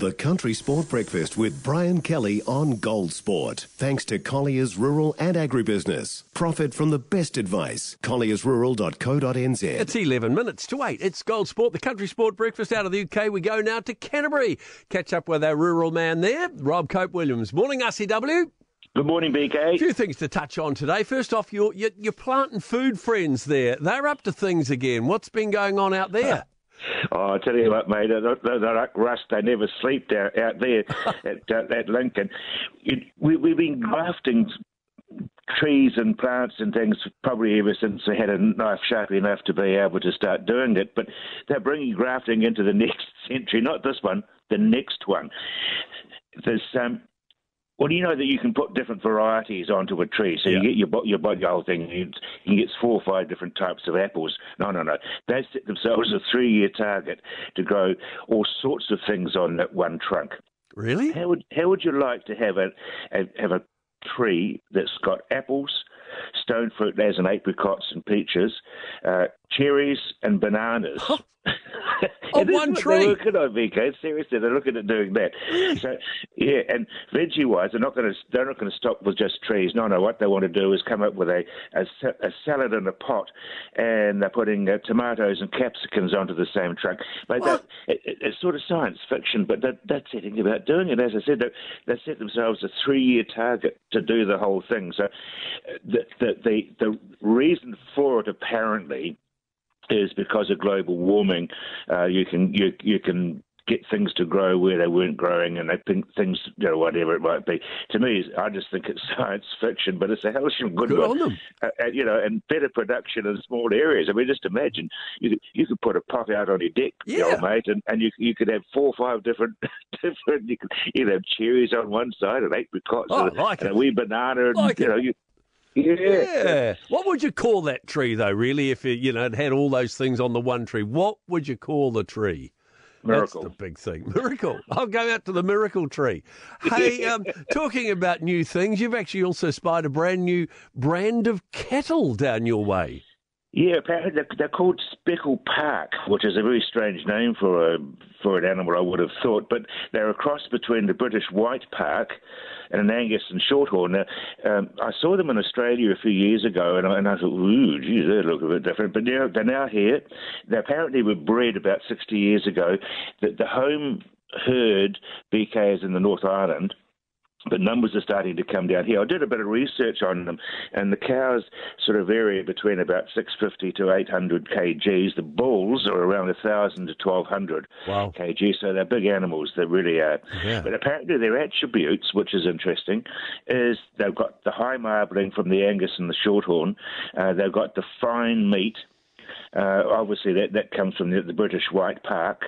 The Country Sport Breakfast with Brian Kelly on Gold Sport. Thanks to Colliers Rural and Agribusiness. Profit from the best advice. colliersrural.co.nz. It's 11 minutes to 8. It's Gold Sport, the Country Sport Breakfast out of the UK. We go now to Canterbury. Catch up with our rural man there, Rob Cope Williams. Morning, RCW. Good morning, BK. A few things to touch on today. First off, your, your, your plant and food friends there, they're up to things again. What's been going on out there? Oh, I tell you what, mate, they're, they're like rust. They never sleep out, out there at, uh, at Lincoln. It, we, we've been grafting trees and plants and things probably ever since they had a knife sharp enough to be able to start doing it. But they're bringing grafting into the next century, not this one, the next one. There's um, well, you know that you can put different varieties onto a tree, so yeah. you get your your whole thing. You, you get four or five different types of apples. No, no, no. They set themselves a three-year target to grow all sorts of things on that one trunk. Really? How would how would you like to have a, a have a tree that's got apples, stone fruit, as in apricots and peaches, uh, cherries and bananas? on one tree. They're looking on BK. Seriously, they're looking at doing that. So yeah, and veggie wise, they're not going to they're not going to stop with just trees. No, no. What they want to do is come up with a a, a salad in a pot, and they're putting uh, tomatoes and capsicums onto the same truck. But that, it, it, it's sort of science fiction, but that, that's setting about doing it. As I said, they, they set themselves a three year target to do the whole thing. So the the the, the reason for it apparently is because of global warming. Uh, you can you you can get things to grow where they weren't growing, and they think things, you know, whatever it might be. To me, I just think it's science fiction, but it's a hellish good, good one. On them. Uh, you know, and better production in small areas. I mean, just imagine you could, you could put a pot out on your deck, yeah. old mate, and, and you you could have four or five different different. You could you have cherries on one side and apricots oh, and, like and a wee banana, and like you know you yeah. yeah. What would you call that tree, though, really, if it, you know, it had all those things on the one tree? What would you call the tree? Miracle. That's the big thing. Miracle. I'll go out to the miracle tree. Hey, um, talking about new things, you've actually also spied a brand new brand of cattle down your way. Yeah, apparently they're, called Speckle Park, which is a very strange name for a for an animal, I would have thought. But they're a cross between the British White Park and an Angus and Shorthorn. Now, um, I saw them in Australia a few years ago, and I, and I thought, ooh, geez, they look a bit different. But now they're now here. They apparently were bred about 60 years ago. The, the home herd, BK is in the North Island, but numbers are starting to come down here. I did a bit of research on them, and the cows sort of vary between about 650 to 800 kgs. The bulls are around 1,000 to 1,200 wow. kg, so they're big animals. They really are. Yeah. But apparently, their attributes, which is interesting, is they've got the high marbling from the Angus and the Shorthorn. Uh, they've got the fine meat uh, obviously, that, that comes from the, the British White Park,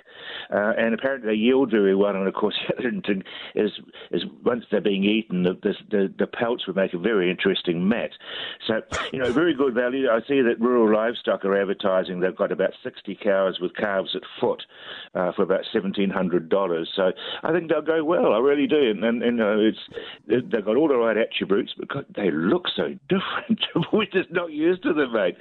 uh, and apparently they yield very well. And of course, the other thing is, is once they're being eaten, the, the, the, pelts would make a very interesting mat. So, you know, very good value. I see that rural livestock are advertising they've got about 60 cows with calves at foot uh, for about $1,700. So I think they'll go well. I really do. And, and, you know, it's, they've got all the right attributes, but they look so different. We're just not used to them, mate.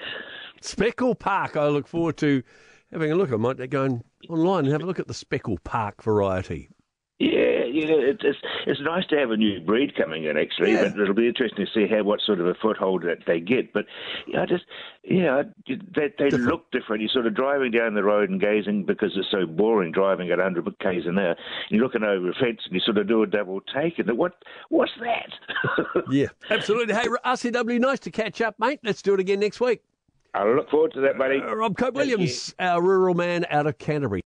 Speckle Park. I look forward to having a look. I might go online and have a look at the Speckle Park variety. Yeah, yeah, it's, it's it's nice to have a new breed coming in actually, Yeah. but it'll be interesting to see how what sort of a foothold that they get. But yeah, I just yeah, they they look different. You're sort of driving down the road and gazing because it's so boring driving at 100 k's an hour. You're looking over a fence and you sort of do a double take and what what's that? Yeah, absolutely. Hey, RCW, nice to catch up, mate. Let's do it again next week. I look forward to that, buddy. Uh, Rob Cope Williams, our rural man out of Canterbury.